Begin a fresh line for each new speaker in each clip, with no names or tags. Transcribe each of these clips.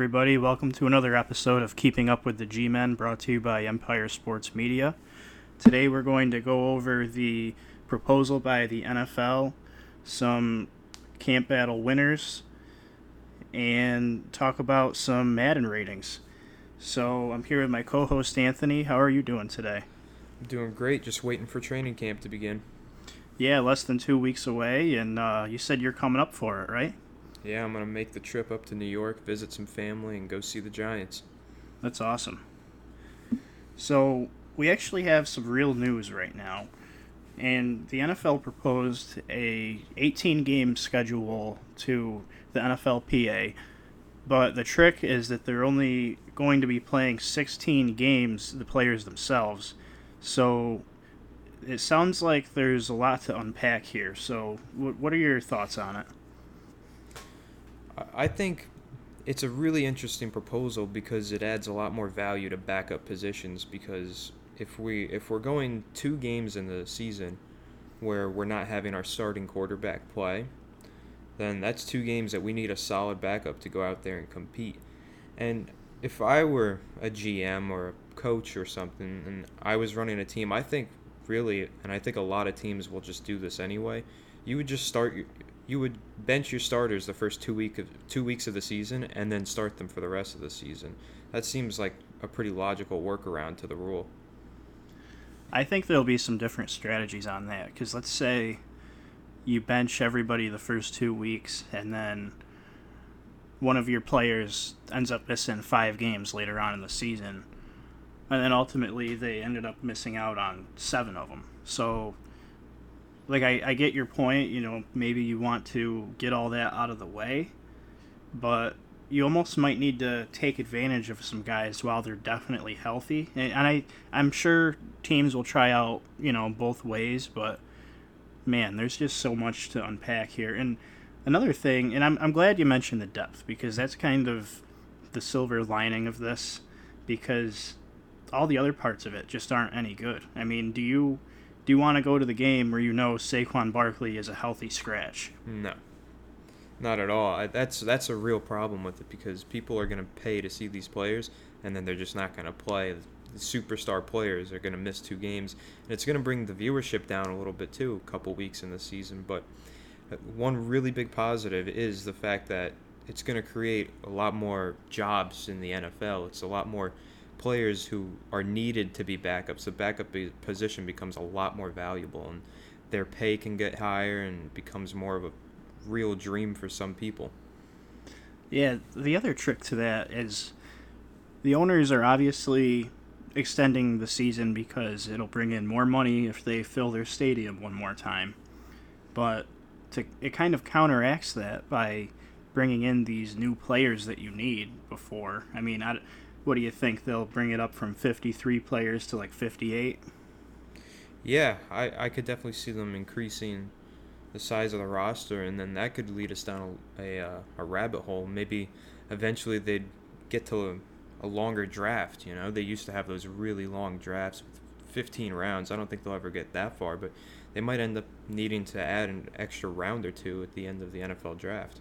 Everybody. Welcome to another episode of Keeping Up with the G Men brought to you by Empire Sports Media. Today, we're going to go over the proposal by the NFL, some camp battle winners, and talk about some Madden ratings. So, I'm here with my co host Anthony. How are you doing today?
I'm doing great, just waiting for training camp to begin.
Yeah, less than two weeks away, and uh, you said you're coming up for it, right?
Yeah, I'm going to make the trip up to New York, visit some family, and go see the Giants.
That's awesome. So, we actually have some real news right now. And the NFL proposed a 18 game schedule to the NFLPA. But the trick is that they're only going to be playing 16 games, the players themselves. So it sounds like there's a lot to unpack here. So, what are your thoughts on it?
I think it's a really interesting proposal because it adds a lot more value to backup positions because if we if we're going two games in the season where we're not having our starting quarterback play, then that's two games that we need a solid backup to go out there and compete. And if I were a GM or a coach or something and I was running a team, I think really and I think a lot of teams will just do this anyway. You would just start you would bench your starters the first two week of two weeks of the season and then start them for the rest of the season. That seems like a pretty logical workaround to the rule.
I think there'll be some different strategies on that because let's say you bench everybody the first two weeks and then one of your players ends up missing five games later on in the season and then ultimately they ended up missing out on seven of them so like I, I get your point you know maybe you want to get all that out of the way but you almost might need to take advantage of some guys while they're definitely healthy. And, and i i'm sure teams will try out you know both ways but man there's just so much to unpack here. And another thing and i'm, I'm glad you mentioned the depth because that's kind of the silver lining of this because all the other parts of it just aren't any good. I mean do you do you want to go to the game where you know Saquon Barkley is a healthy scratch?
No, not at all. That's that's a real problem with it because people are going to pay to see these players, and then they're just not going to play. The superstar players are going to miss two games, and it's going to bring the viewership down a little bit too. A couple weeks in the season, but uh, one really big positive is the fact that it's going to create a lot more jobs in the NFL. It's a lot more players who are needed to be backups, the backup position becomes a lot more valuable, and their pay can get higher and becomes more of a real dream for some people.
Yeah, the other trick to that is the owners are obviously extending the season because it'll bring in more money if they fill their stadium one more time. But to, it kind of counteracts that by bringing in these new players that you need before. I mean, I, what do you think? They'll bring it up from 53 players to like 58?
Yeah, I, I could definitely see them increasing the size of the roster, and then that could lead us down a, a, a rabbit hole. Maybe eventually they'd get to a, a longer draft. You know, they used to have those really long drafts with 15 rounds. I don't think they'll ever get that far, but they might end up needing to add an extra round or two at the end of the NFL draft.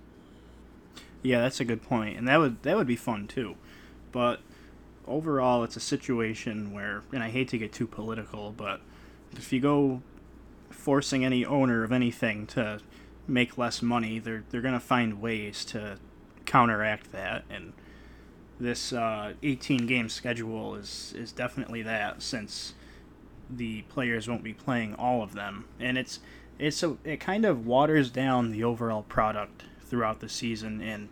Yeah, that's a good point, and that would that would be fun too. But overall, it's a situation where, and I hate to get too political, but if you go forcing any owner of anything to make less money, they're they're gonna find ways to counteract that. And this uh, 18 game schedule is is definitely that, since the players won't be playing all of them, and it's it's a, it kind of waters down the overall product throughout the season and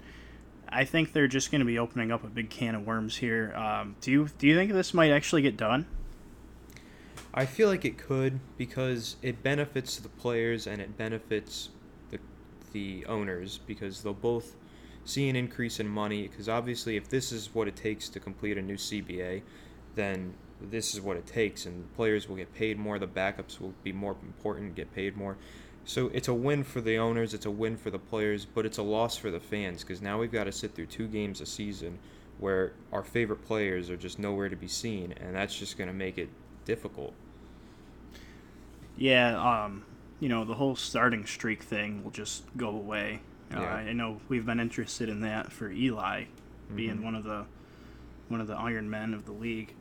I think they're just going to be opening up a big can of worms here. Um, do you do you think this might actually get done?
I feel like it could because it benefits the players and it benefits the the owners because they'll both see an increase in money. Because obviously, if this is what it takes to complete a new CBA, then this is what it takes, and the players will get paid more. The backups will be more important, get paid more. So it's a win for the owners, it's a win for the players, but it's a loss for the fans because now we've got to sit through two games a season where our favorite players are just nowhere to be seen, and that's just going to make it difficult.
Yeah, um, you know, the whole starting streak thing will just go away. Uh, yeah. Uh, I know we've been interested in that for Eli, being one of the one of the Iron Men of the league.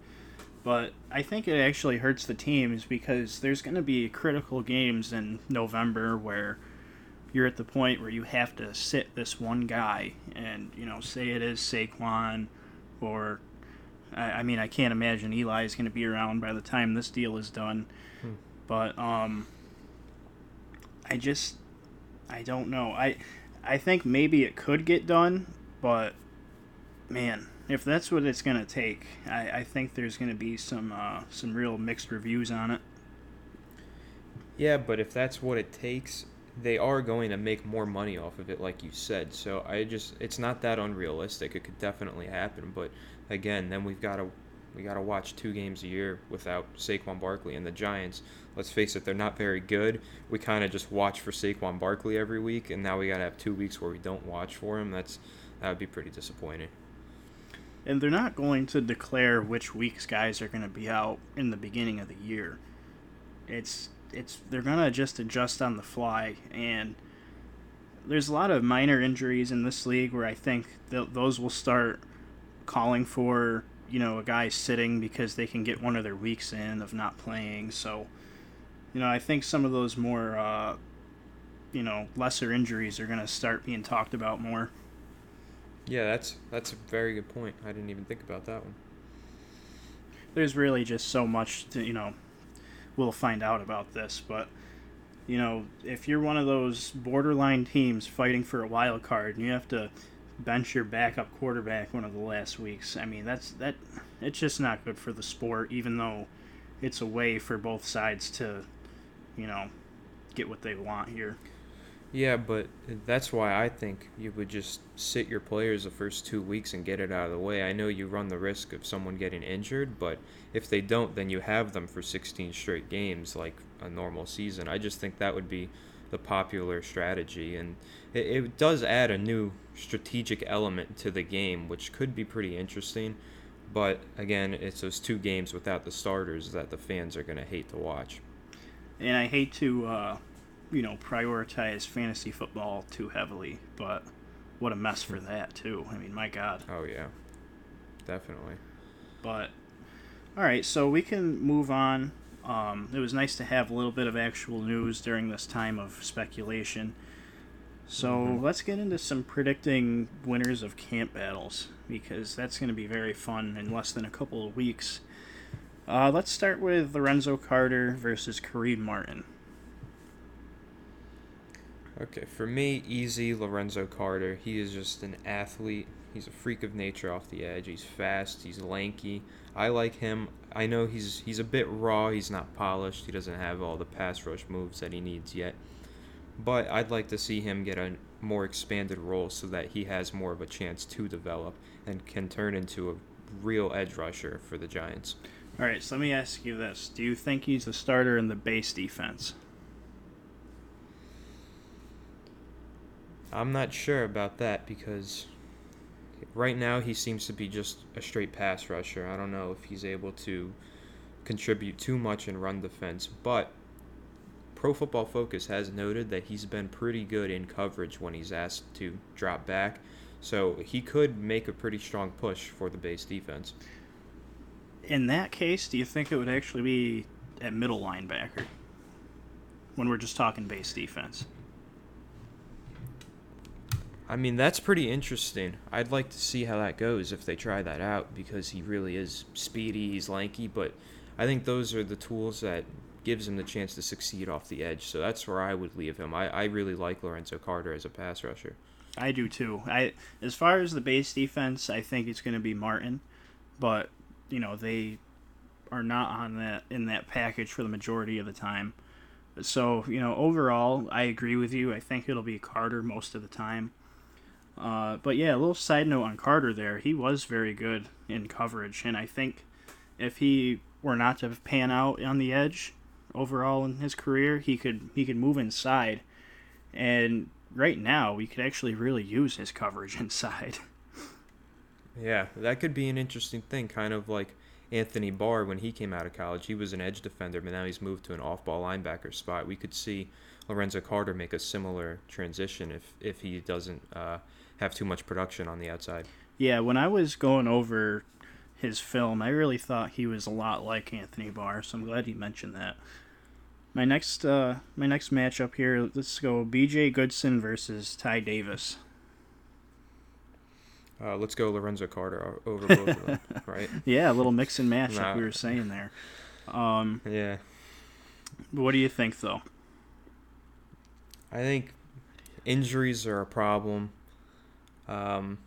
But I think it actually hurts the teams because there's going to be critical games in November where you're at the point where you have to sit this one guy and you know say it is Saquon or I, I mean I can't imagine Eli is going to be around by the time this deal is done.
Hmm.
But um I just I don't know. I I think maybe it could get done, but man, if that's what it's gonna take, I, I think there's gonna be some uh, some real mixed reviews on it.
Yeah, but if that's what it takes, they are going to make more money off of it, like you said. So I just, it's not that unrealistic. It could definitely happen, but again, then we've got to, we got to watch two games a year without Saquon Barkley and the Giants. Let's face it, they're not very good. We kind of just watch for Saquon Barkley every week, and now we got to have two weeks where we don't watch for him. That's that would be pretty disappointing.
And they're not going to declare which weeks guys are going to be out in the beginning of the year. It's it's they're going to just adjust on the fly and there's a lot of minor injuries in this league where I think th- those will start calling for, you know, a guy sitting because they can get one of their weeks in of not playing. So, you know, I think some of those more uh, you know, lesser injuries are going to start being talked about more.
Yeah, that's that's a very good point. I didn't even think about that one.
There's really just so much to, you know, we'll find out about this, but you know, if you're one of those borderline teams fighting for a wild card and you have to bench your backup quarterback one of the last weeks, I mean, that's that it's just not good for the sport even though it's a way for both sides to, you know, get what they want here.
Yeah, but that's why I think you would just sit your players the first two weeks and get it out of the way. I know you run the risk of someone getting injured, but if they don't, then you have them for 16 straight games like a normal season. I just think that would be the popular strategy, and it, it does add a new strategic element to the game, which could be pretty interesting. But again, it's those two games without the starters that the fans are going to hate to watch.
And I hate to. Uh you know, prioritize fantasy football too heavily, but what a mess for that too. I mean, my God.
Oh yeah, definitely.
But all right, so we can move on. Um, it was nice to have a little bit of actual news during this time of speculation. So mm-hmm. let's get into some predicting winners of camp battles because that's going to be very fun in less than a couple of weeks. Uh, let's start with Lorenzo Carter versus Kareem Martin.
Okay, for me, easy Lorenzo Carter. He is just an athlete. He's a freak of nature off the edge. He's fast. He's lanky. I like him. I know he's he's a bit raw. He's not polished. He doesn't have all the pass rush moves that he needs yet. But I'd like to see him get a more expanded role so that he has more of a chance to develop and can turn into a real edge rusher for the Giants.
All right, so let me ask you this: Do you think he's a starter in the base defense?
I'm not sure about that because right now he seems to be just a straight pass rusher. I don't know if he's able to contribute too much in run defense, but Pro Football Focus has noted that he's been pretty good in coverage when he's asked to drop back. So he could make a pretty strong push for the base defense.
In that case, do you think it would actually be at middle linebacker when we're just talking base defense?
I mean, that's pretty interesting. I'd like to see how that goes if they try that out because he really is speedy, he's lanky, but I think those are the tools that gives him the chance to succeed off the edge. So that's where I would leave him. I, I really like Lorenzo Carter as a pass rusher.
I do too. I as far as the base defense, I think it's going to be Martin, but you know, they are not on that in that package for the majority of the time. So, you know, overall, I agree with you. I think it'll be Carter most of the time. Uh, but yeah, a little side note on Carter there. He was very good in coverage, and I think if he were not to pan out on the edge overall in his career, he could he could move inside. And right now, we could actually really use his coverage inside.
Yeah, that could be an interesting thing, kind of like Anthony Barr when he came out of college. He was an edge defender, but now he's moved to an off-ball linebacker spot. We could see Lorenzo Carter make a similar transition if if he doesn't uh, have too much production on the outside.
Yeah, when I was going over his film, I really thought he was a lot like Anthony Barr, so I'm glad you mentioned that. My next uh, my next matchup here, let's go B.J. Goodson versus Tae Davis.
Uh, let's go Lorenzo Carter over both of them, right?
Yeah, a little mix and match, like we were saying there. Um,
yeah.
What do you think, though?
I think injuries are a problem. Um,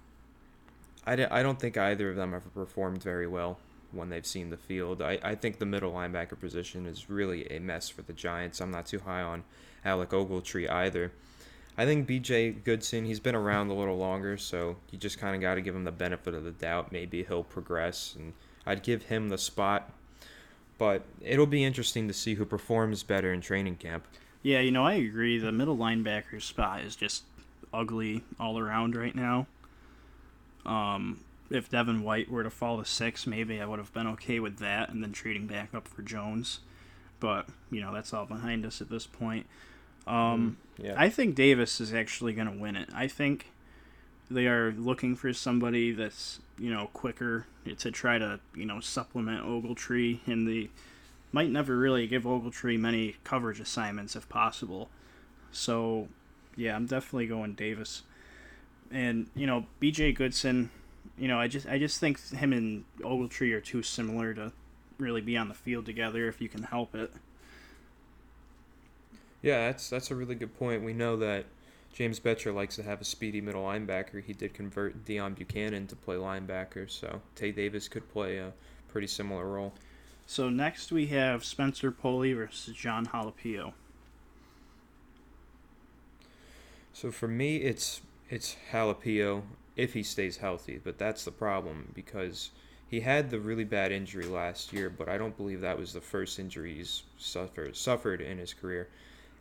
I, d- I don't think either of them have performed very well when they've seen the field. I, I think the middle linebacker position is really a mess for the Giants. I'm not too high on Alec Ogletree either. I think BJ Goodson, he's been around a little longer, so you just kind of got to give him the benefit of the doubt. Maybe he'll progress, and I'd give him the spot. But it'll be interesting to see who performs better in training camp.
Yeah, you know, I agree. The middle linebacker spot is just ugly all around right now. Um, if Devin White were to fall to six, maybe I would have been okay with that and then trading back up for Jones. But, you know, that's all behind us at this point. Um, mm, yeah. I think Davis is actually going to win it. I think they are looking for somebody that's, you know, quicker to try to, you know, supplement Ogletree And they might never really give Ogletree many coverage assignments if possible. So, yeah, I'm definitely going Davis. And you know, B.J. Goodson, you know, I just I just think him and Ogletree are too similar to really be on the field together if you can help it.
Yeah, that's that's a really good point. We know that James Bettcher likes to have a speedy middle linebacker. He did convert Deone Bucannon to play linebacker, so Tae Davis could play a pretty similar role.
So next we have Spencer Pulley versus Jon Halapio.
So for me, it's it's Halapio if he stays healthy, but that's the problem because he had the really bad injury last year, but I don't believe that was the first injury he's suffered suffered in his career,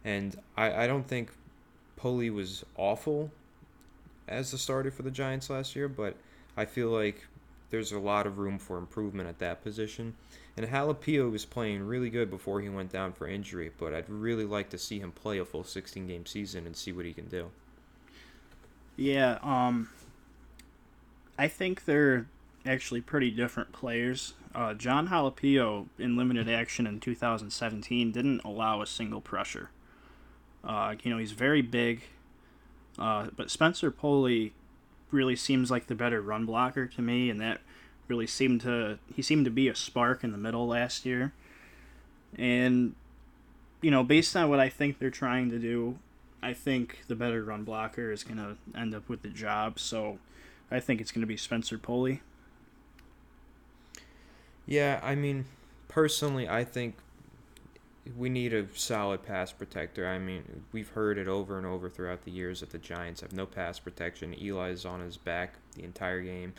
and I, I don't think Pulley was awful as the starter for the Giants last year, but I feel like there's a lot of room for improvement at that position. And Halapio was playing really good before he went down for injury, but I'd really like to see him play a full 16 game season and see what he can do.
Yeah, um, I think they're actually pretty different players. Uh, Jon Halapio in limited action in 2017 didn't allow a single pressure. Uh, you know, he's very big, uh, but Spencer Pulley really seems like the better run blocker to me, and that really seemed to he seemed to be a spark in the middle last year. And you know, based on what I think they're trying to do, I think the better run blocker is going to end up with the job. So I think it's going to be Spencer Pulley.
Yeah, I mean, personally, I think we need a solid pass protector. I mean, we've heard it over and over throughout the years that the Giants have no pass protection. Eli's on his back the entire game.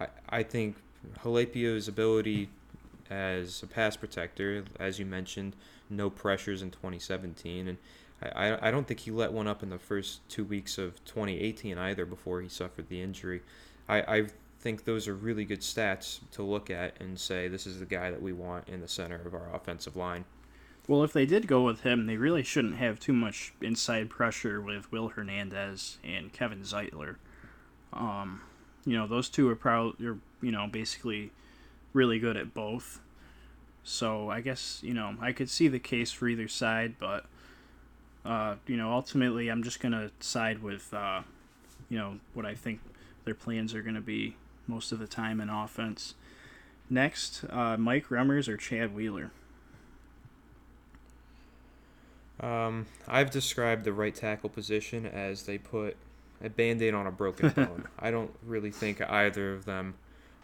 I, I think Halapio's ability as a pass protector, as you mentioned, no pressures in 2017, and I, I don't think he let one up in the first two weeks of 2018 either before he suffered the injury. I, I think those are really good stats to look at and say this is the guy that we want in the center of our offensive line.
Well, if they did go with him, they really shouldn't have too much inside pressure with Will Hernandez and Kevin Zeitler. Um, you know, those two are probably, you know, basically really good at both. So I guess, you know, I could see the case for either side, but, uh, you know, ultimately I'm just to side with, uh, you know, what I think their plans are to be most of the time in offense. Next, uh, Mike Remmers or Chad Wheeler.
Um, I've described the right tackle position as they put a band aid on a broken bone. I don't really think either of them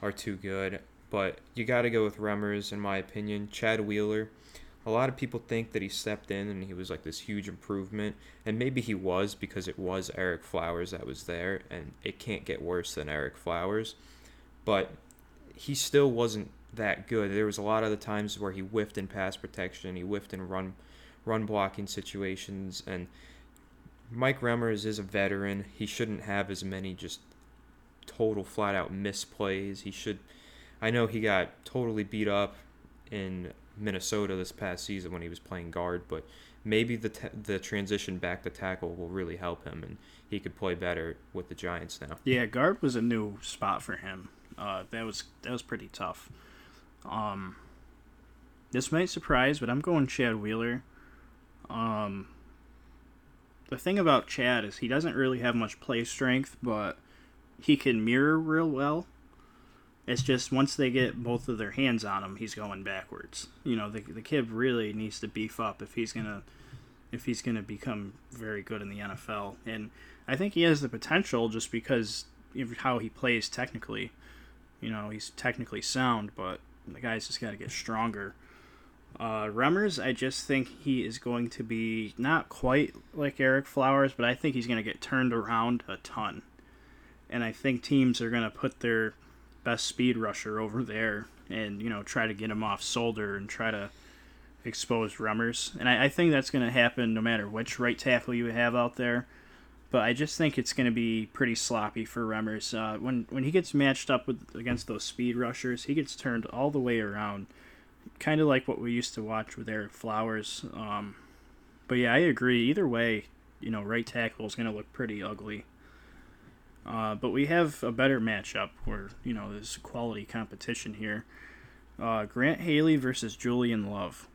are too good, but you got to go with Remmers, in my opinion. Chad Wheeler, a lot of people think that he stepped in and he was like this huge improvement, and maybe he was because it was Ereck Flowers that was there, and it can't get worse than Ereck Flowers, but he still wasn't that good. There was a lot of the times where he whiffed in pass protection, he whiffed in run run blocking situations. And Mike Remmers is a veteran. He shouldn't have as many just total flat out misplays. He should. I know he got totally beat up in Minnesota this past season when he was playing guard, but maybe the t- the transition back to tackle will really help him, and he could play better with the Giants now.
Yeah, guard was a new spot for him. Uh, that was that was pretty tough. Um, this might surprise, but I'm going Chad Wheeler. Um, the thing about Chad is he doesn't really have much play strength, but he can mirror real well. It's just once they get both of their hands on him, he's going backwards. You know, the the kid really needs to beef up if he's gonna if he's gonna become very good in the NFL. And I think he has the potential just because of how he plays technically. You know, he's technically sound, but the guy's just got to get stronger. Uh, Remmers, I just think he is going to be not quite like Ereck Flowers, but I think he's going to get turned around a ton. And I think teams are going to put their best speed rusher over there and, you know, try to get him off Solder and try to expose Remmers. And I, I think that's going to happen no matter which right tackle you have out there. But I just think it's going to be pretty sloppy for Remmers. Uh, when when he gets matched up with against those speed rushers, he gets turned all the way around kind of like what we used to watch with Ereck Flowers. Um, but yeah, I agree. Either way, you know, right tackle is going to look pretty ugly. Uh, but we have a better matchup where you know there's quality competition here. Uh, Grant Haley versus Julian Love.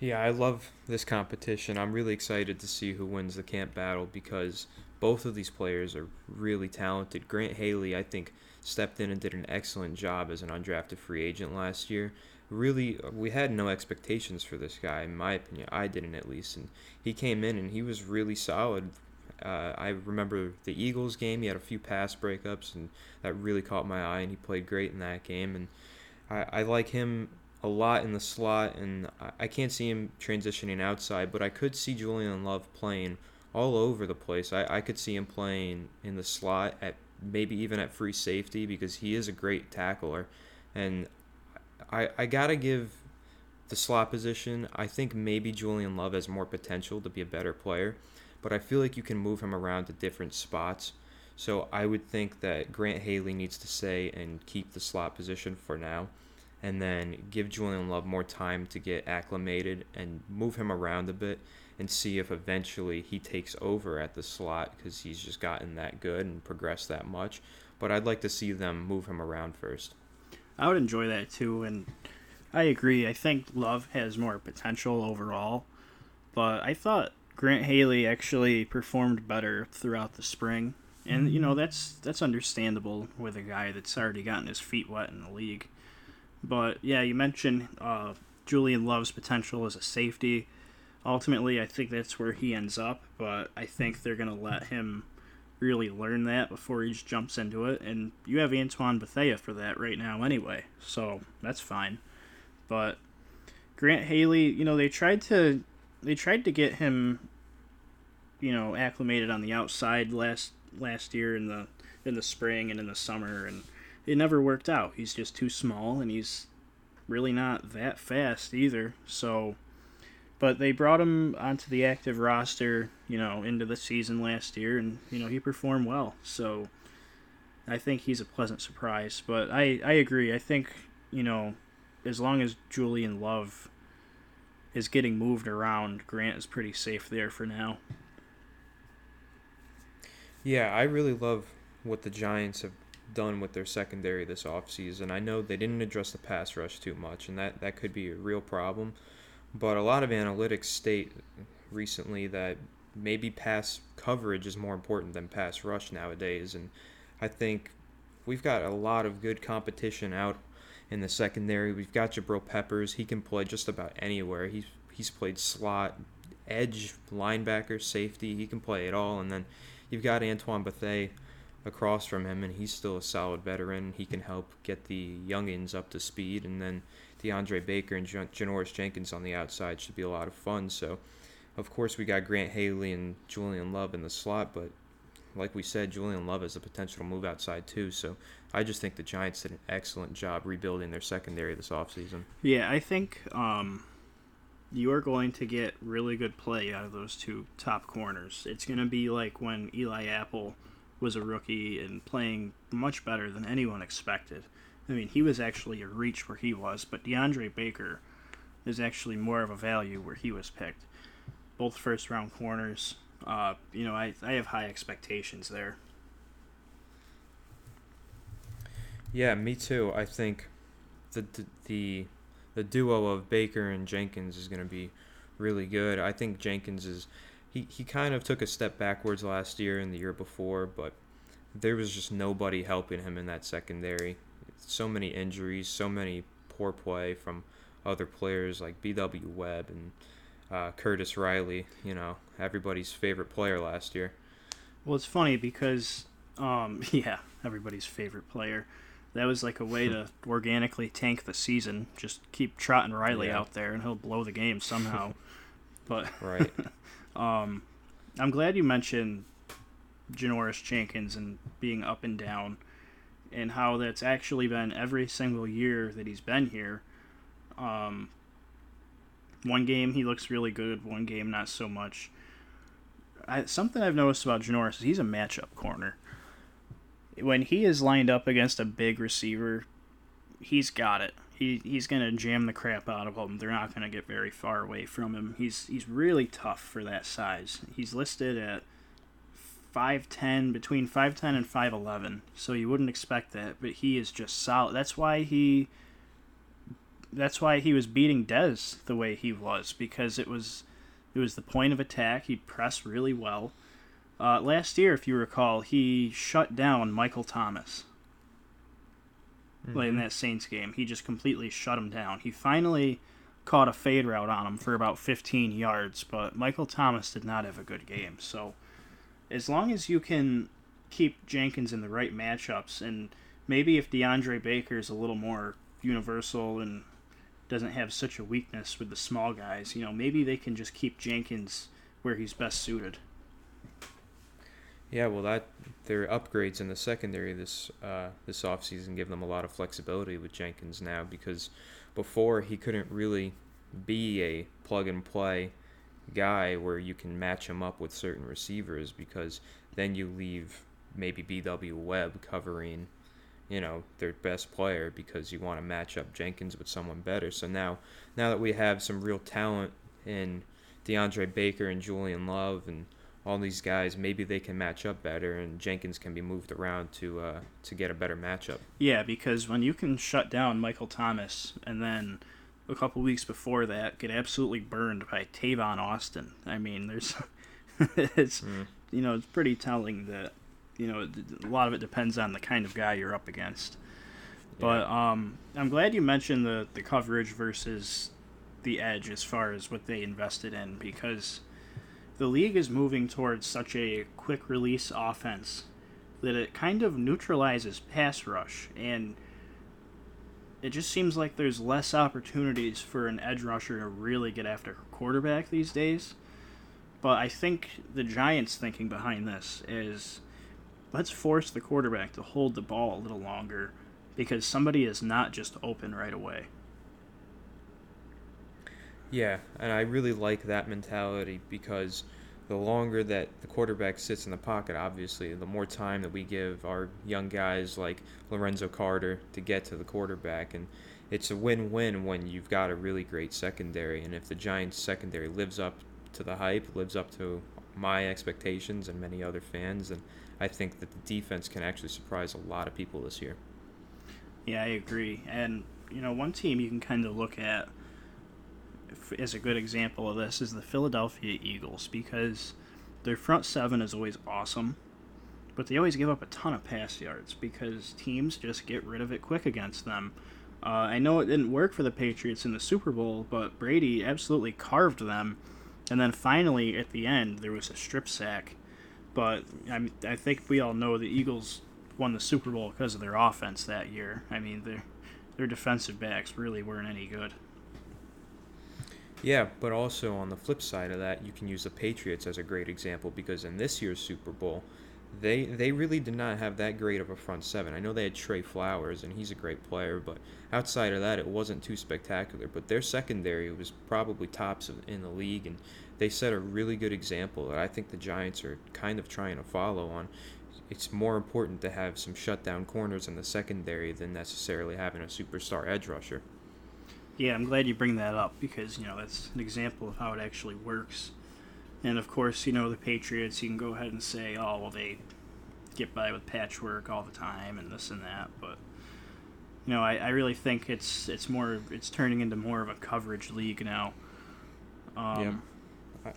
Yeah, I love this competition. I'm really excited to see who wins the camp battle because both of these players are really talented. Grant Haley, I think, stepped in and did an excellent job as an undrafted free agent last year. Really, we had no expectations for this guy, in my opinion. I didn't, at least. And he came in and he was really solid. Uh, I remember the Eagles game. He had a few pass breakups, and that really caught my eye, and he played great in that game. And I, I like him a lot in the slot, and I, I can't see him transitioning outside, but I could see Julian Love playing all over the place. I, I could see him playing in the slot at maybe even at free safety because he is a great tackler. And I, I got to give the slot position, I think maybe Julian Love has more potential to be a better player, but I feel like you can move him around to different spots. So I would think that Grant Haley needs to stay and keep the slot position for now, and then give Julian Love more time to get acclimated and move him around a bit and see if eventually he takes over at the slot because he's just gotten that good and progressed that much. But I'd like to see them move him around first.
I would enjoy that too, and I agree. I think Love has more potential overall, but I thought Grant Haley actually performed better throughout the spring, and you know that's that's understandable with a guy that's already gotten his feet wet in the league. But yeah, you mentioned uh, Julian Love's potential as a safety ultimately, I think that's where he ends up. But I think they're gonna let him really learn that before he just jumps into it. And you have Antoine Bethea for that right now, anyway, so that's fine. But Grant Haley, you know, they tried to they tried to get him, you know, acclimated on the outside last last year in the in the spring and in the summer, and it never worked out. He's just too small, and he's really not that fast either. So but they brought him onto the active roster, you know, into the season last year, and you know he performed well. So I think he's a pleasant surprise. But I I agree. I think you know as long as Julian Love is getting moved around, Grant is pretty safe there for now.
Yeah, I really love what the Giants have done with their secondary this offseason. I know they didn't address the pass rush too much, and that, that could be a real problem. But a lot of analytics state recently that maybe pass coverage is more important than pass rush nowadays. And I think we've got a lot of good competition out in the secondary. We've got Jabril Peppers. He can play just about anywhere. He's he's played slot, edge, linebacker, safety. He can play it all. And then you've got Antoine Bethea across from him, and he's still a solid veteran. He can help get the youngins up to speed. And then DeAndre Baker and Janoris Jenkins on the outside should be a lot of fun. So, of course, we got Grant Haley and Julian Love in the slot, but like we said, Julian Love has the potential to move outside too. So I just think the Giants did an excellent job rebuilding their secondary this offseason.
Yeah, I think um, you are going to get really good play out of those two top corners. It's going to be like when Eli Apple was a rookie and playing much better than anyone expected. I mean, he was actually a reach where he was, but DeAndre Baker is actually more of a value where he was picked. Both first round corners. Uh, you know, I, I have high expectations there.
Yeah, me too. I think the the the, the duo of Baker and Jenkins is going to be really good. I think Jenkins is he, he kind of took a step backwards last year and the year before, but there was just nobody helping him in that secondary. So many injuries, so many poor play from other players like B.W. Webb and uh, Curtis Riley. You know, everybody's favorite player last year.
Well, it's funny because, um, yeah, everybody's favorite player. That was like a way to organically tank the season. Just keep trotting Riley yeah. out there, and he'll blow the game somehow. but
right.
um, I'm glad you mentioned Janoris Jenkins and being up and down, and how that's actually been every single year that he's been here. Um, one game he looks really good, one game not so much. I, something I've noticed about Janoris is he's a matchup corner when he is lined up against a big receiver, he's got it. He he's gonna jam the crap out of them. They're not gonna get very far away from him. He's he's really tough for that size. He's listed at five ten, between five ten and five eleven. So you wouldn't expect that, but he is just solid. That's why he. That's why he was beating Dez the way he was because it was, it was the point of attack. He pressed really well uh, last year, if you recall, he shut down Michael Thomas. Mm-hmm. in that Saints game, he just completely shut him down. He finally caught a fade route on him for about 15 yards, but Michael Thomas did not have a good game. So, as long as you can keep Jenkins in the right matchups, and maybe if DeAndre Baker is a little more universal and doesn't have such a weakness with the small guys, you know, maybe they can just keep Jenkins where he's best suited.
Yeah, well, that their upgrades in the secondary this uh, this offseason give them a lot of flexibility with Jenkins now because before he couldn't really be a plug and play guy where you can match him up with certain receivers because then you leave maybe BW Webb covering you know their best player because you want to match up Jenkins with someone better. So now now that we have some real talent in DeAndre Baker and Julian Love and all these guys, maybe they can match up better, and Jenkins can be moved around to uh, to get a better matchup.
Yeah, because when you can shut down Michael Thomas, and then a couple weeks before that get absolutely burned by Tavon Austin, I mean, there's it's mm. you know it's pretty telling that you know a lot of it depends on the kind of guy you're up against. Yeah. But um, I'm glad you mentioned the the coverage versus the edge as far as what they invested in because the league is moving towards such a quick release offense that it kind of neutralizes pass rush and it just seems like there's less opportunities for an edge rusher to really get after quarterback these days. But I think the Giants' thinking behind this is let's force the quarterback to hold the ball a little longer because somebody is not just open right away.
Yeah, and I really like that mentality because the longer that the quarterback sits in the pocket, obviously, the more time that we give our young guys like Lorenzo Carter to get to the quarterback. And it's a win win when you've got a really great secondary. And if the Giants' secondary lives up to the hype, lives up to my expectations and many other fans, then I think that the defense can actually surprise a lot of people this year.
Yeah, I agree. And, you know, one team you can kind of look at is a good example of this is the Philadelphia Eagles because their front seven is always awesome, but they always give up a ton of pass yards because teams just get rid of it quick against them. Uh, I know it didn't work for the Patriots in the Super Bowl, but Brady absolutely carved them. And then finally, at the end, there was a strip sack. But I, I think we all know the Eagles won the Super Bowl because of their offense that year. I mean, their their defensive backs really weren't any good.
Yeah, but also on the flip side of that, you can use the Patriots as a great example because in this year's Super Bowl, they they really did not have that great of a front seven. I know they had Trey Flowers, and he's a great player, but outside of that, it wasn't too spectacular. But their secondary was probably tops in the league, and they set a really good example that I think the Giants are kind of trying to follow on. It's more important to have some shutdown corners in the secondary than necessarily having a superstar edge rusher.
Yeah, I'm glad you bring that up because you know that's an example of how it actually works. And of course, you know the Patriots. You can go ahead and say, "Oh, well, they get by with patchwork all the time and this and that," but you know, I, I really think it's it's more it's turning into more of a coverage league now.
Um, yeah,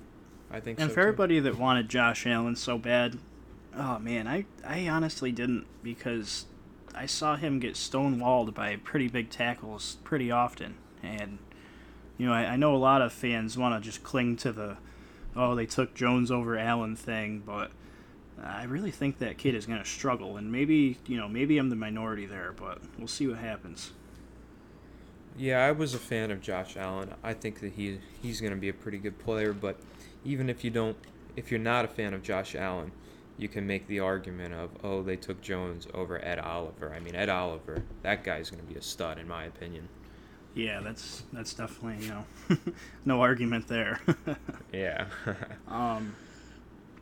I, I think.
And
so
for
too.
everybody that wanted Josh Allen so bad, oh man, I I honestly didn't because I saw him get stonewalled by pretty big tackles pretty often, and you know I, I know a lot of fans want to just cling to the oh they took Jones over Allen thing, but I really think that kid is going to struggle, and maybe you know maybe I'm the minority there, but we'll see what happens.
Yeah, I was a fan of Josh Allen. I think that he he's going to be a pretty good player, but even if you don't if you're not a fan of Josh Allen, you can make the argument of, oh, they took Jones over Ed Oliver. I mean, Ed Oliver, that guy's going to be a stud in my opinion.
Yeah, that's that's definitely you know no argument there.
yeah.
um,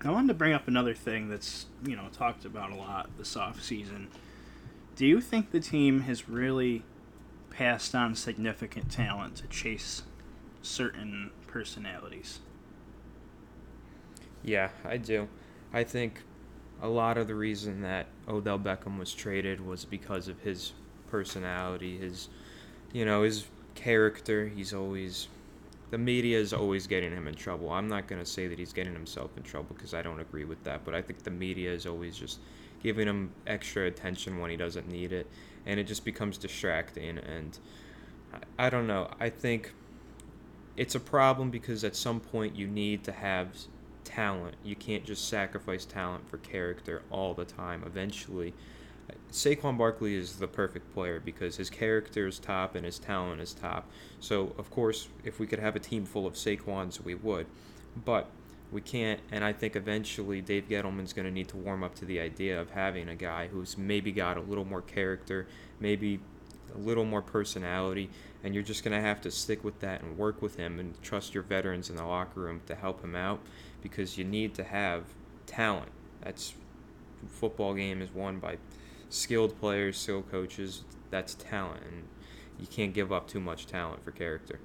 I wanted to bring up another thing that's you know talked about a lot this off season. Do you think the team has really passed on significant talent to chase certain personalities?
Yeah, I do. I think a lot of the reason that Odell Beckham was traded was because of his personality, his you know, his character. He's always the media is always getting him in trouble. I'm not going to say that he's getting himself in trouble because I don't agree with that, but I think the media is always just giving him extra attention when he doesn't need it, and it just becomes distracting. And I, I don't know. I think it's a problem because at some point you need to have talent. You can't just sacrifice talent for character all the time. Eventually, Saquon Barkley is the perfect player because his character is top and his talent is top. So, of course, if we could have a team full of Saquons, we would. But we can't, and I think eventually Dave Gettleman's going to need to warm up to the idea of having a guy who's maybe got a little more character, maybe a little more personality, and you're just going to have to stick with that and work with him and trust your veterans in the locker room to help him out because you need to have talent. That's football game is won by skilled players, skilled coaches. That's talent, and you can't give up too much talent for character.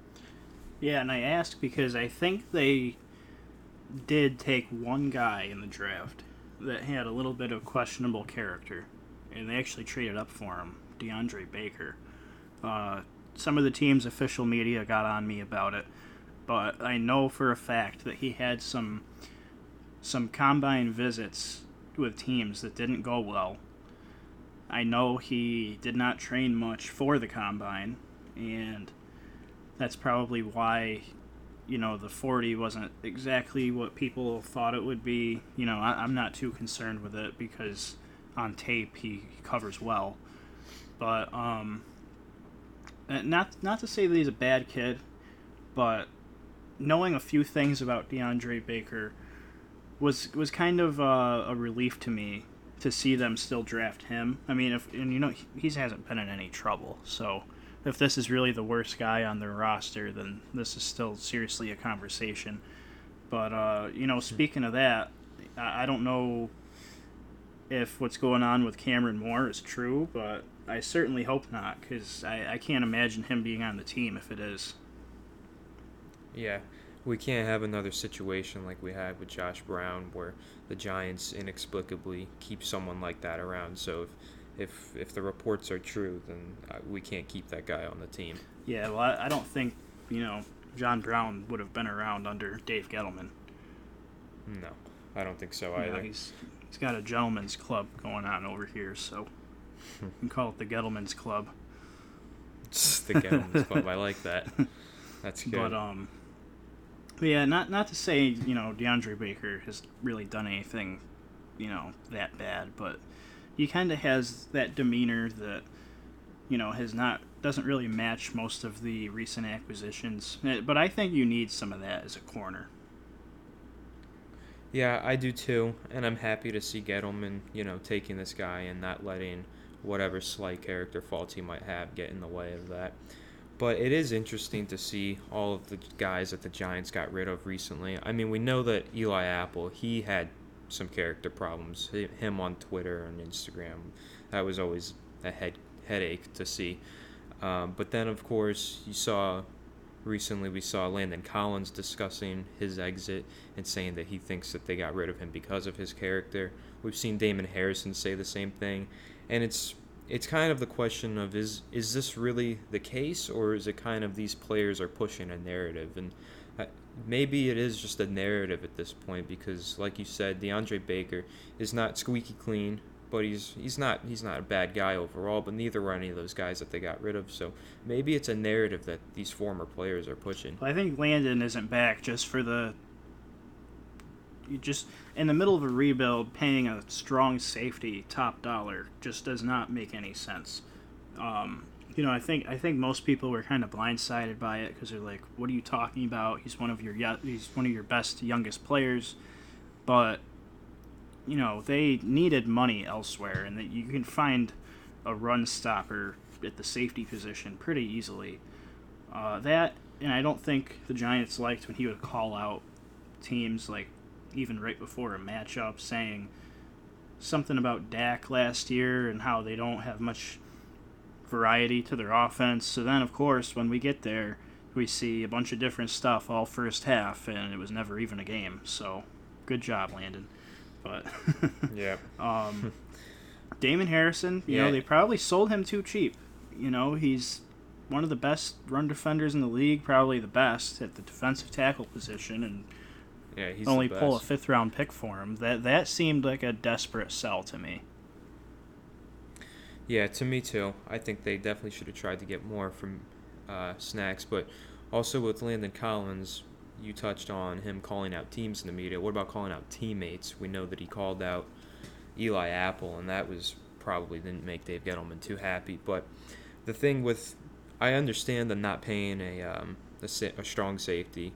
Yeah, and I ask because I think they did take one guy in the draft that had a little bit of questionable character, and they actually traded up for him, DeAndre Baker. Uh, some of the team's official media got on me about it, but I know for a fact that he had some some combine visits with teams that didn't go well I know he did not train much for the combine, and that's probably why, you know, the 40 wasn't exactly what people thought it would be. You know, I, am not too concerned with it because on tape he covers well. But, um, not, not to say that he's a bad kid, but knowing a few things about DeAndre Baker was was kind of uh, a relief to me to see them still draft him. I mean, if and you know he hasn't been in any trouble, so if this is really the worst guy on their roster, then this is still seriously a conversation. But uh, you know, hmm. speaking of that, I don't know if what's going on with Cameron Moore is true, but I certainly hope not, because I, I can't imagine him being on the team if it is.
Yeah, we can't have another situation like we had with Josh Brown, where the Giants inexplicably keep someone like that around. So if if if the reports are true, then uh, we can't keep that guy on the team.
Yeah, well, I, I don't think you know John Brown would have been around under Dave Gettleman.
No, I don't think so either.
he's he's got a gentleman's club going on over here, so you can call it the Gettleman's Club.
It's the Gettleman's Club. I like that. That's good.
But um, yeah, not not to say you know DeAndre Baker has really done anything, you know, that bad, but he kind of has that demeanor that you know has not doesn't really match most of the recent acquisitions. Eh, but I think you need some of that as a corner.
Yeah, I do too, and I'm happy to see Gettleman, you know, taking this guy and not letting whatever slight character faults he might have get in the way of that. But it is interesting to see all of the guys that the Giants got rid of recently. I mean, we know that Eli Apple, he had some character problems. Him on Twitter and Instagram, that was always a head headache to see. Um, but then, of course, you saw recently we saw Landon Collins discussing his exit and saying that he thinks that they got rid of him because of his character. We've seen Damon Harrison say the same thing, and it's it's kind of the question of is is this really the case or is it kind of these players are pushing a narrative? And uh, maybe it is just a narrative at this point because like you said DeAndre Baker is not squeaky clean but he's he's not he's not a bad guy overall but neither were any of those guys that they got rid of. So maybe it's a narrative that these former players are pushing.
Well, I think Landon isn't back just for the you just in the middle of a rebuild, paying a strong safety top dollar just does not make any sense. Um, you know, I think I think most people were kind of blindsided by it because they're like, "What are you talking about? He's one of your he's one of your best youngest players," but you know they needed money elsewhere, and that you can find a run stopper at the safety position pretty easily. Uh, that and I don't think the Giants liked when he would call out teams like even right before a matchup, saying something about Dak last year and how they don't have much variety to their offense. So then, of course, when we get there, we see a bunch of different stuff all first half, and it was never even a game. So, good job, Landon. But
yeah,
um, Damon Harrison, you yeah. know, they probably sold him too cheap. You know, he's one of the best run defenders in the league, probably the best at the defensive tackle position, and
yeah, he's
only pull a fifth round pick for him. That that seemed like a desperate sell to me.
Yeah, to me too. I think they definitely should have tried to get more from uh, Snacks, but also with Landon Collins, you touched on him calling out teams in the media. What about calling out teammates? We know that he called out Eli Apple, and that was probably didn't make Dave Gettleman too happy. But the thing with, I understand the not paying a um, a, a strong safety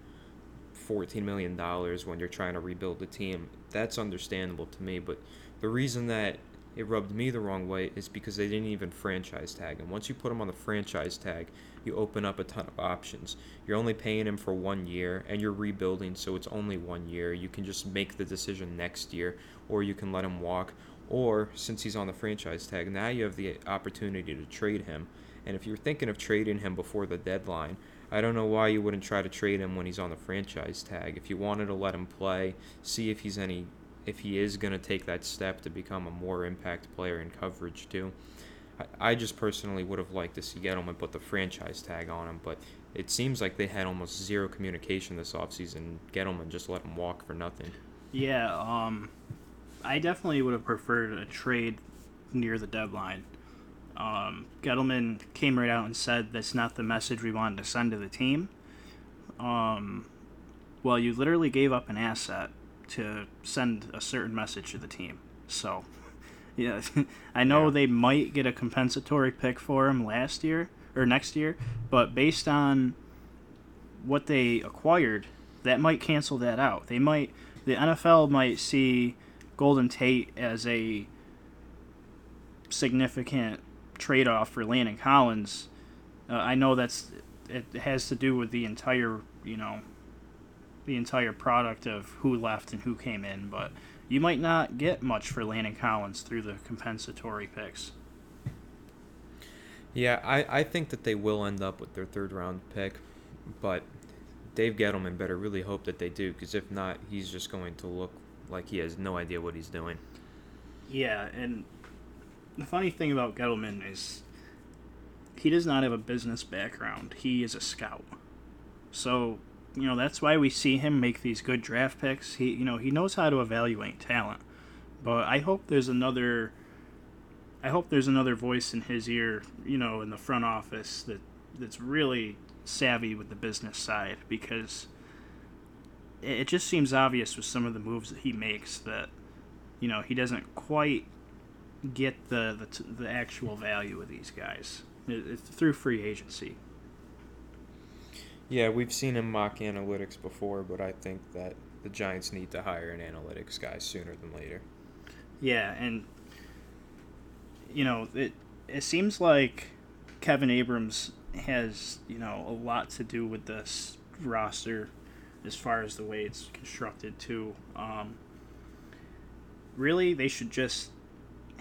$14 million when you're trying to rebuild the team. That's understandable to me, but the reason that it rubbed me the wrong way is because they didn't even franchise tag him. Once you put him on the franchise tag, you open up a ton of options. You're only paying him for one year and you're rebuilding, so it's only one year. You can just make the decision next year, or you can let him walk. Or, since he's on the franchise tag, now you have the opportunity to trade him. And if you're thinking of trading him before the deadline, I don't know why you wouldn't try to trade him when he's on the franchise tag. If you wanted to let him play, see if he's any if he is going to take that step to become a more impact player in coverage too. I, I just personally would have liked to see Gettleman put the franchise tag on him, but it seems like they had almost zero communication this offseason. Gettleman just let him walk for nothing.
Yeah, um, I definitely would have preferred a trade near the deadline. Um, Gettleman came right out and said that's not the message we wanted to send to the team. Um, well, you literally gave up an asset to send a certain message to the team. So, yeah, I know yeah. they might get a compensatory pick for him last year or next year, but based on what they acquired, that might cancel that out. They might, the NFL might see Golden Tate as a significant trade off for Landon Collins. Uh, I know that's it has to do with the entire you know the entire product of who left and who came in, but you might not get much for Landon Collins through the compensatory picks.
Yeah, I, I think that they will end up with their third round pick, but Dave Gettleman better really hope that they do, because if not, he's just going to look like he has no idea what he's doing.
Yeah, and the funny thing about Gettleman is he does not have a business background. He is a scout. So, you know, that's why we see him make these good draft picks. He, you know, he knows how to evaluate talent. But I hope there's another I hope there's another voice in his ear, you know, in the front office that that's really savvy with the business side because it just seems obvious with some of the moves that he makes that you know, he doesn't quite get the the, the actual value of these guys it, through free agency.
Yeah, we've seen him mock analytics before, but I think that the Giants need to hire an analytics guy sooner than later.
Yeah, and you know it. It seems like Kevin Abrams has you know a lot to do with this roster as far as the way it's constructed too. Um, really, they should just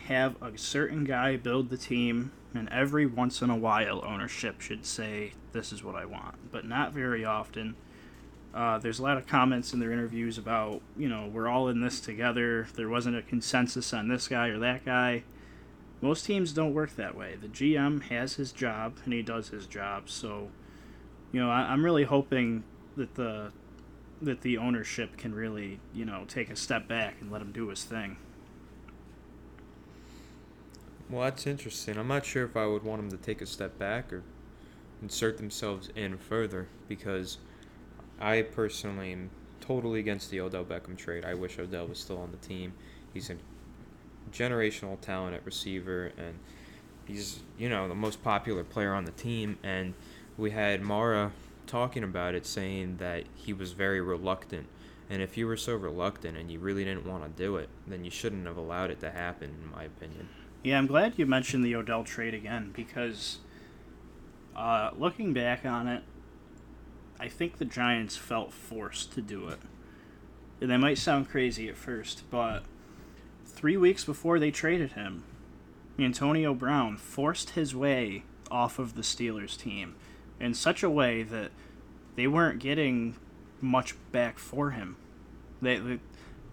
have a certain guy build the team, and every once in a while, ownership should say, "This is what I want," but not very often. Uh, there's a lot of comments in their interviews about, you know, we're all in this together. There wasn't a consensus on this guy or that guy. Most teams don't work that way. The GM has his job and he does his job. So, you know, I, I'm really hoping that the that the ownership can really, you know, take a step back and let him do his thing.
Well, that's interesting. I'm not sure if I would want them to take a step back or insert themselves in further because I personally am totally against the Odell Beckham trade. I wish Odell was still on the team. He's a generational talent at receiver, and he's you know the most popular player on the team. And we had Mara talking about it, saying that he was very reluctant. And if you were so reluctant and you really didn't want to do it, then you shouldn't have allowed it to happen, in my opinion.
Yeah, I'm glad you mentioned the Odell trade again because uh, looking back on it, I think the Giants felt forced to do it. And they might sound crazy at first, but three weeks before they traded him, Antonio Brown forced his way off of the Steelers team in such a way that they weren't getting much back for him. They, the,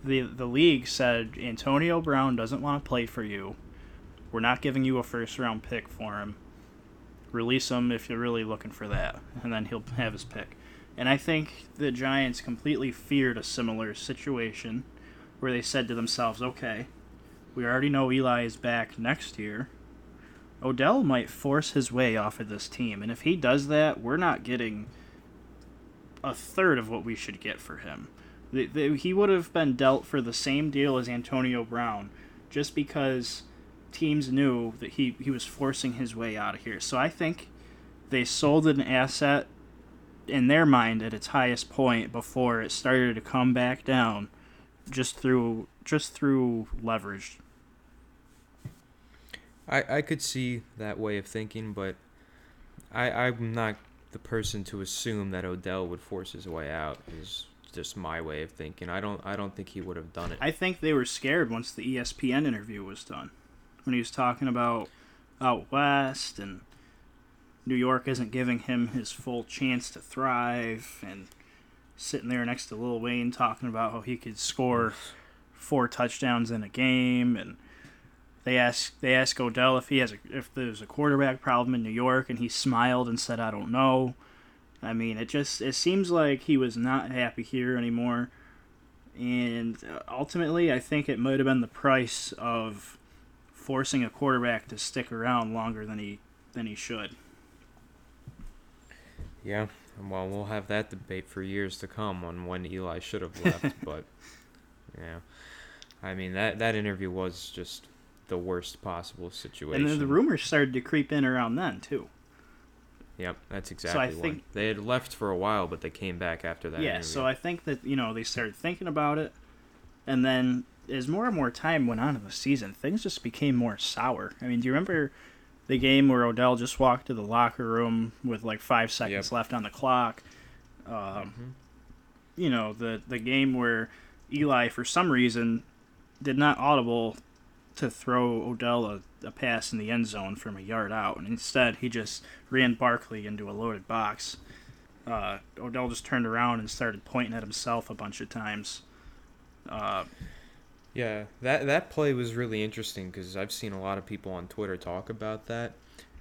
the, the league said Antonio Brown doesn't want to play for you. We're not giving you a first round pick for him. Release him if you're really looking for that, and then he'll have his pick. And I think the Giants completely feared a similar situation where they said to themselves, okay, we already know Eli is back next year. Odell might force his way off of this team, and if he does that, we're not getting a third of what we should get for him. The, the, he would have been dealt for the same deal as Antonio Brown, just because teams knew that he, he was forcing his way out of here. So I think they sold an asset in their mind at its highest point before it started to come back down just through just through leverage.
I, I could see that way of thinking, but I I'm not the person to assume that Odell would force his way out. Is just my way of thinking. I don't I don't think he would have done it.
I think they were scared once the ESPN interview was done. When he was talking about out west and New York isn't giving him his full chance to thrive, and sitting there next to Lil Wayne talking about how he could score four touchdowns in a game, and they asked they asked Odell if he has a, if there's a quarterback problem in New York, and he smiled and said, "I don't know." I mean, it just it seems like he was not happy here anymore, and uh, ultimately, I think it might have been the price of forcing a quarterback to stick around longer than he than he should.
Yeah, well, we'll have that debate for years to come on when Eli should have left, but yeah, I mean that that interview was just the worst possible situation.
And then the rumors started to creep in around then too.
Yep, that's exactly so I think, They had left for a while, but they came back after that.
Yeah,
interview.
so I think that you know they started thinking about it, and then as more and more time went on in the season, things just became more sour. I mean, do you remember the game where Odell just walked to the locker room with like five seconds yep. left on the clock. Um, mm-hmm. You know the the game where Eli, for some reason, did not audible to throw Odell a, a pass in the end zone from a yard out, and instead he just ran Barkley into a loaded box. Uh, Odell just turned around and started pointing at himself a bunch of times. Uh,
yeah, that that play was really interesting because I've seen a lot of people on Twitter talk about that,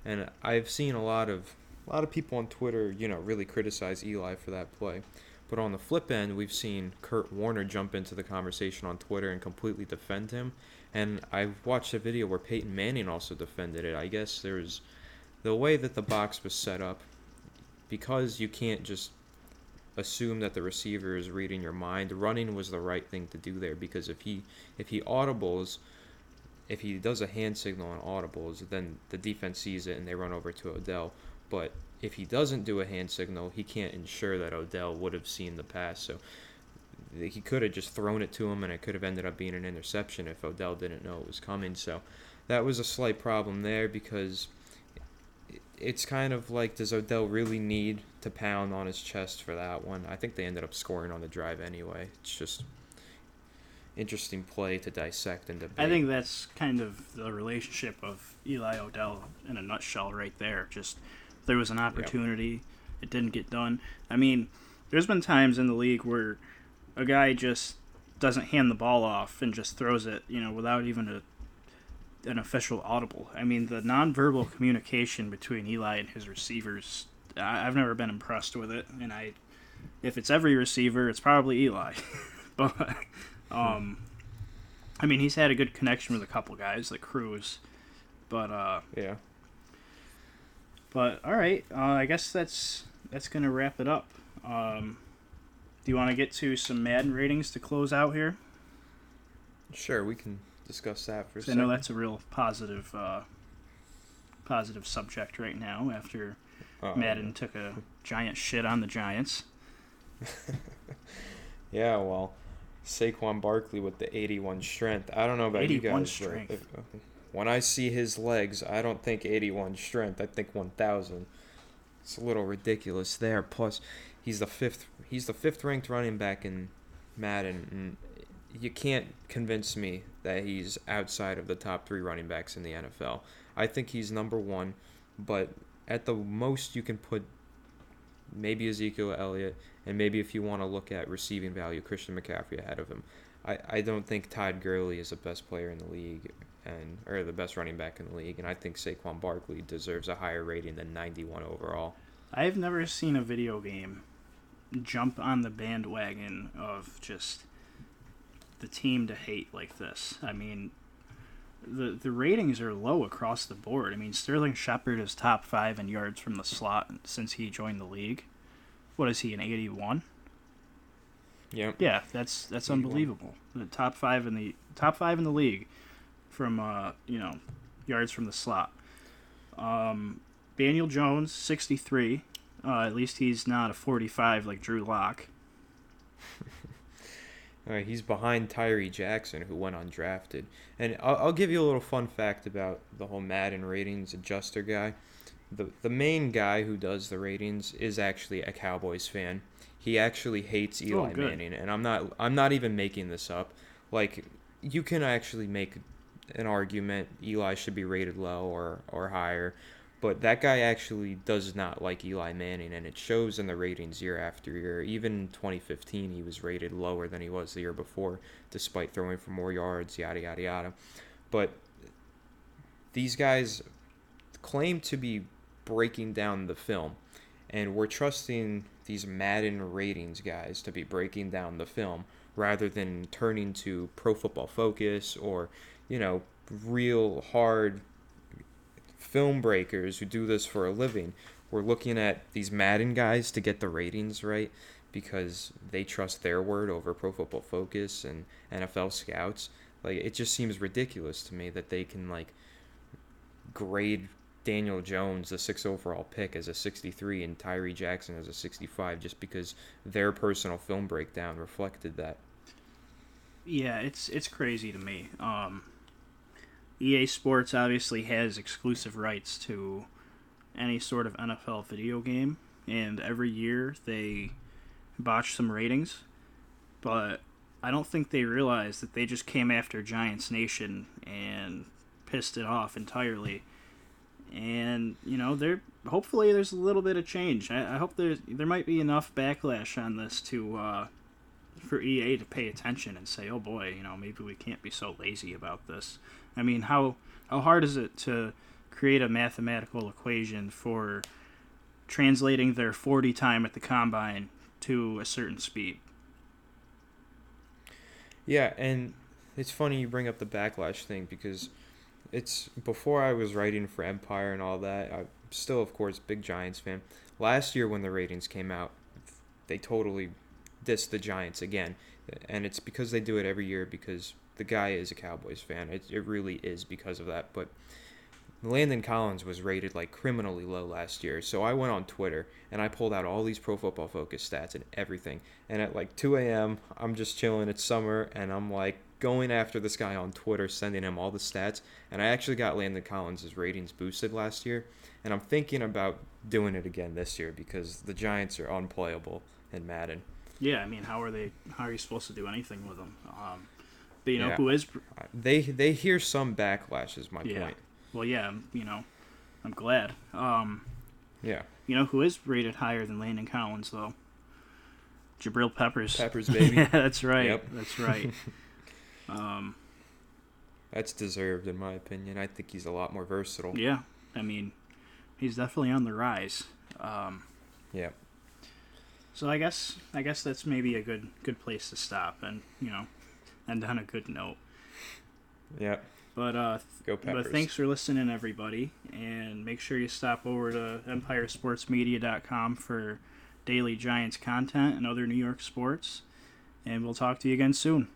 and I've seen a lot of a lot of people on Twitter, you know, really criticize Eli for that play. But on the flip end, we've seen Kurt Warner jump into the conversation on Twitter and completely defend him. And I watched a video where Peyton Manning also defended it. I guess there's the way that the box was set up, because you can't just assume that the receiver is reading your mind. Running was the right thing to do there because if he if he audibles, if he does a hand signal on audibles, then the defense sees it and they run over to Odell. But if he doesn't do a hand signal, he can't ensure that Odell would have seen the pass. So he could have just thrown it to him, and it could have ended up being an interception if Odell didn't know it was coming. So that was a slight problem there because it's kind of like does Odell really need to pound on his chest for that one? I think they ended up scoring on the drive anyway. It's just interesting play to dissect and debate.
I think that's kind of the relationship of Eli Odell in a nutshell, right there. Just there was an opportunity, yep. it didn't get done. I mean, there's been times in the league where a guy just doesn't hand the ball off and just throws it, you know, without even a an official audible. I mean, the nonverbal communication between Eli and his receivers, I, have never been impressed with it. And I, if it's every receiver, it's probably Eli. but, um, I mean, he's had a good connection with a couple guys like Cruz, but uh,
yeah.
But all right, uh, I guess that's that's gonna wrap it up. Um, do you want to get to some Madden ratings to close out here?
Sure, we can discuss that for a
second. I know that's a real positive, uh, positive subject right now after uh Madden took a giant shit on the Giants.
yeah, well, Saquon Barkley with the 81 strength. I don't know about you guys. Strength. If, when I see his legs, I don't think 81 strength. I think 1,000. It's a little ridiculous there. Plus, he's the fifth. He's the fifth ranked running back in Madden, and you can't convince me that he's outside of the top three running backs in the NFL. I think he's number one, but at the most you can put maybe Ezekiel Elliott, and maybe if you want to look at receiving value, Christian McCaffrey ahead of him. I, I don't think Todd Gurley is the best player in the league and or the best running back in the league, and I think Saquon Barkley deserves a higher rating than 91 overall.
I've never seen a video game jump on the bandwagon of just the team to hate like this. I mean, the the ratings are low across the board. I mean, Sterling Shepard is top five in yards from the slot since he joined the league. What is he an eighty one?
Yeah.
Yeah, that's that's 81. unbelievable. The top five in the top five in the league from uh, you know yards from the slot. Um, Daniel Jones sixty three. Uh, at least he's not a forty five like Drew Lock.
He's behind Tyree Jackson, who went undrafted. And I'll, I'll give you a little fun fact about the whole Madden ratings adjuster guy. The, the main guy who does the ratings is actually a Cowboys fan. He actually hates oh, Eli oh, Manning, and I'm not I'm not even making this up. Like you can actually make an argument Eli should be rated low or or higher. But that guy actually does not like Eli Manning, and it shows in the ratings year after year. Even in 2015, he was rated lower than he was the year before, despite throwing for more yards, yada, yada, yada. But these guys claim to be breaking down the film, and we're trusting these Madden ratings guys to be breaking down the film rather than turning to Pro Football Focus or, you know, real hard film breakers who do this for a living, we're looking at these Madden guys to get the ratings right because they trust their word over Pro Football Focus and NFL scouts. Like it just seems ridiculous to me that they can like grade Daniel Jones, the six overall pick, as a 63 and Tyree Jackson as a 65 just because their personal film breakdown reflected that.
Yeah, it's it's crazy to me. Um, EA Sports obviously has exclusive rights to any sort of NFL video game, and every year they botch some ratings, but I don't think they realize that they just came after Giants Nation and pissed it off entirely. And you know, there hopefully there's a little bit of change. I, I hope there there might be enough backlash on this to uh, for EA to pay attention and say, oh boy, you know, maybe we can't be so lazy about this. I mean, how how hard is it to create a mathematical equation for translating their 40 time at the combine to a certain speed?
Yeah, and it's funny you bring up the backlash thing because it's before I was writing for Empire and all that. I'm still, of course, big Giants fan. Last year when the ratings came out, they totally dissed the Giants again, and it's because they do it every year because the guy is a Cowboys fan. It, it really is because of that. But Landon Collins was rated like criminally low last year. So I went on Twitter and I pulled out all these Pro Football Focus stats and everything. And at like 2 a.m., I'm just chilling. It's summer, and I'm like going after this guy on Twitter, sending him all the stats. And I actually got Landon Collins' ratings boosted last year. And I'm thinking about doing it again this year because the Giants are unplayable in Madden.
Yeah, I mean, how are they? How are you supposed to do anything with them? Um, you know
Yeah.
who is?
They they hear some backlash is my
Yeah.
point.
Well, yeah, you know, I'm glad. Um,
Yeah.
you know who is rated higher than Landon Collins though? Jabril Peppers.
Peppers, baby.
yeah, that's right.
Yep.
That's right. um,
That's deserved in my opinion. I think he's a lot more versatile.
yeah, I mean, he's definitely on the rise. Um,
Yeah.
so I guess I guess that's maybe a good good place to stop and you know, end on a good note.
Yeah.
But uh,
Go Peppers.
But thanks for listening, everybody, and make sure you stop over to EmpireSportsMedia.com for daily Giants content and other New York sports. And we'll talk to you again soon.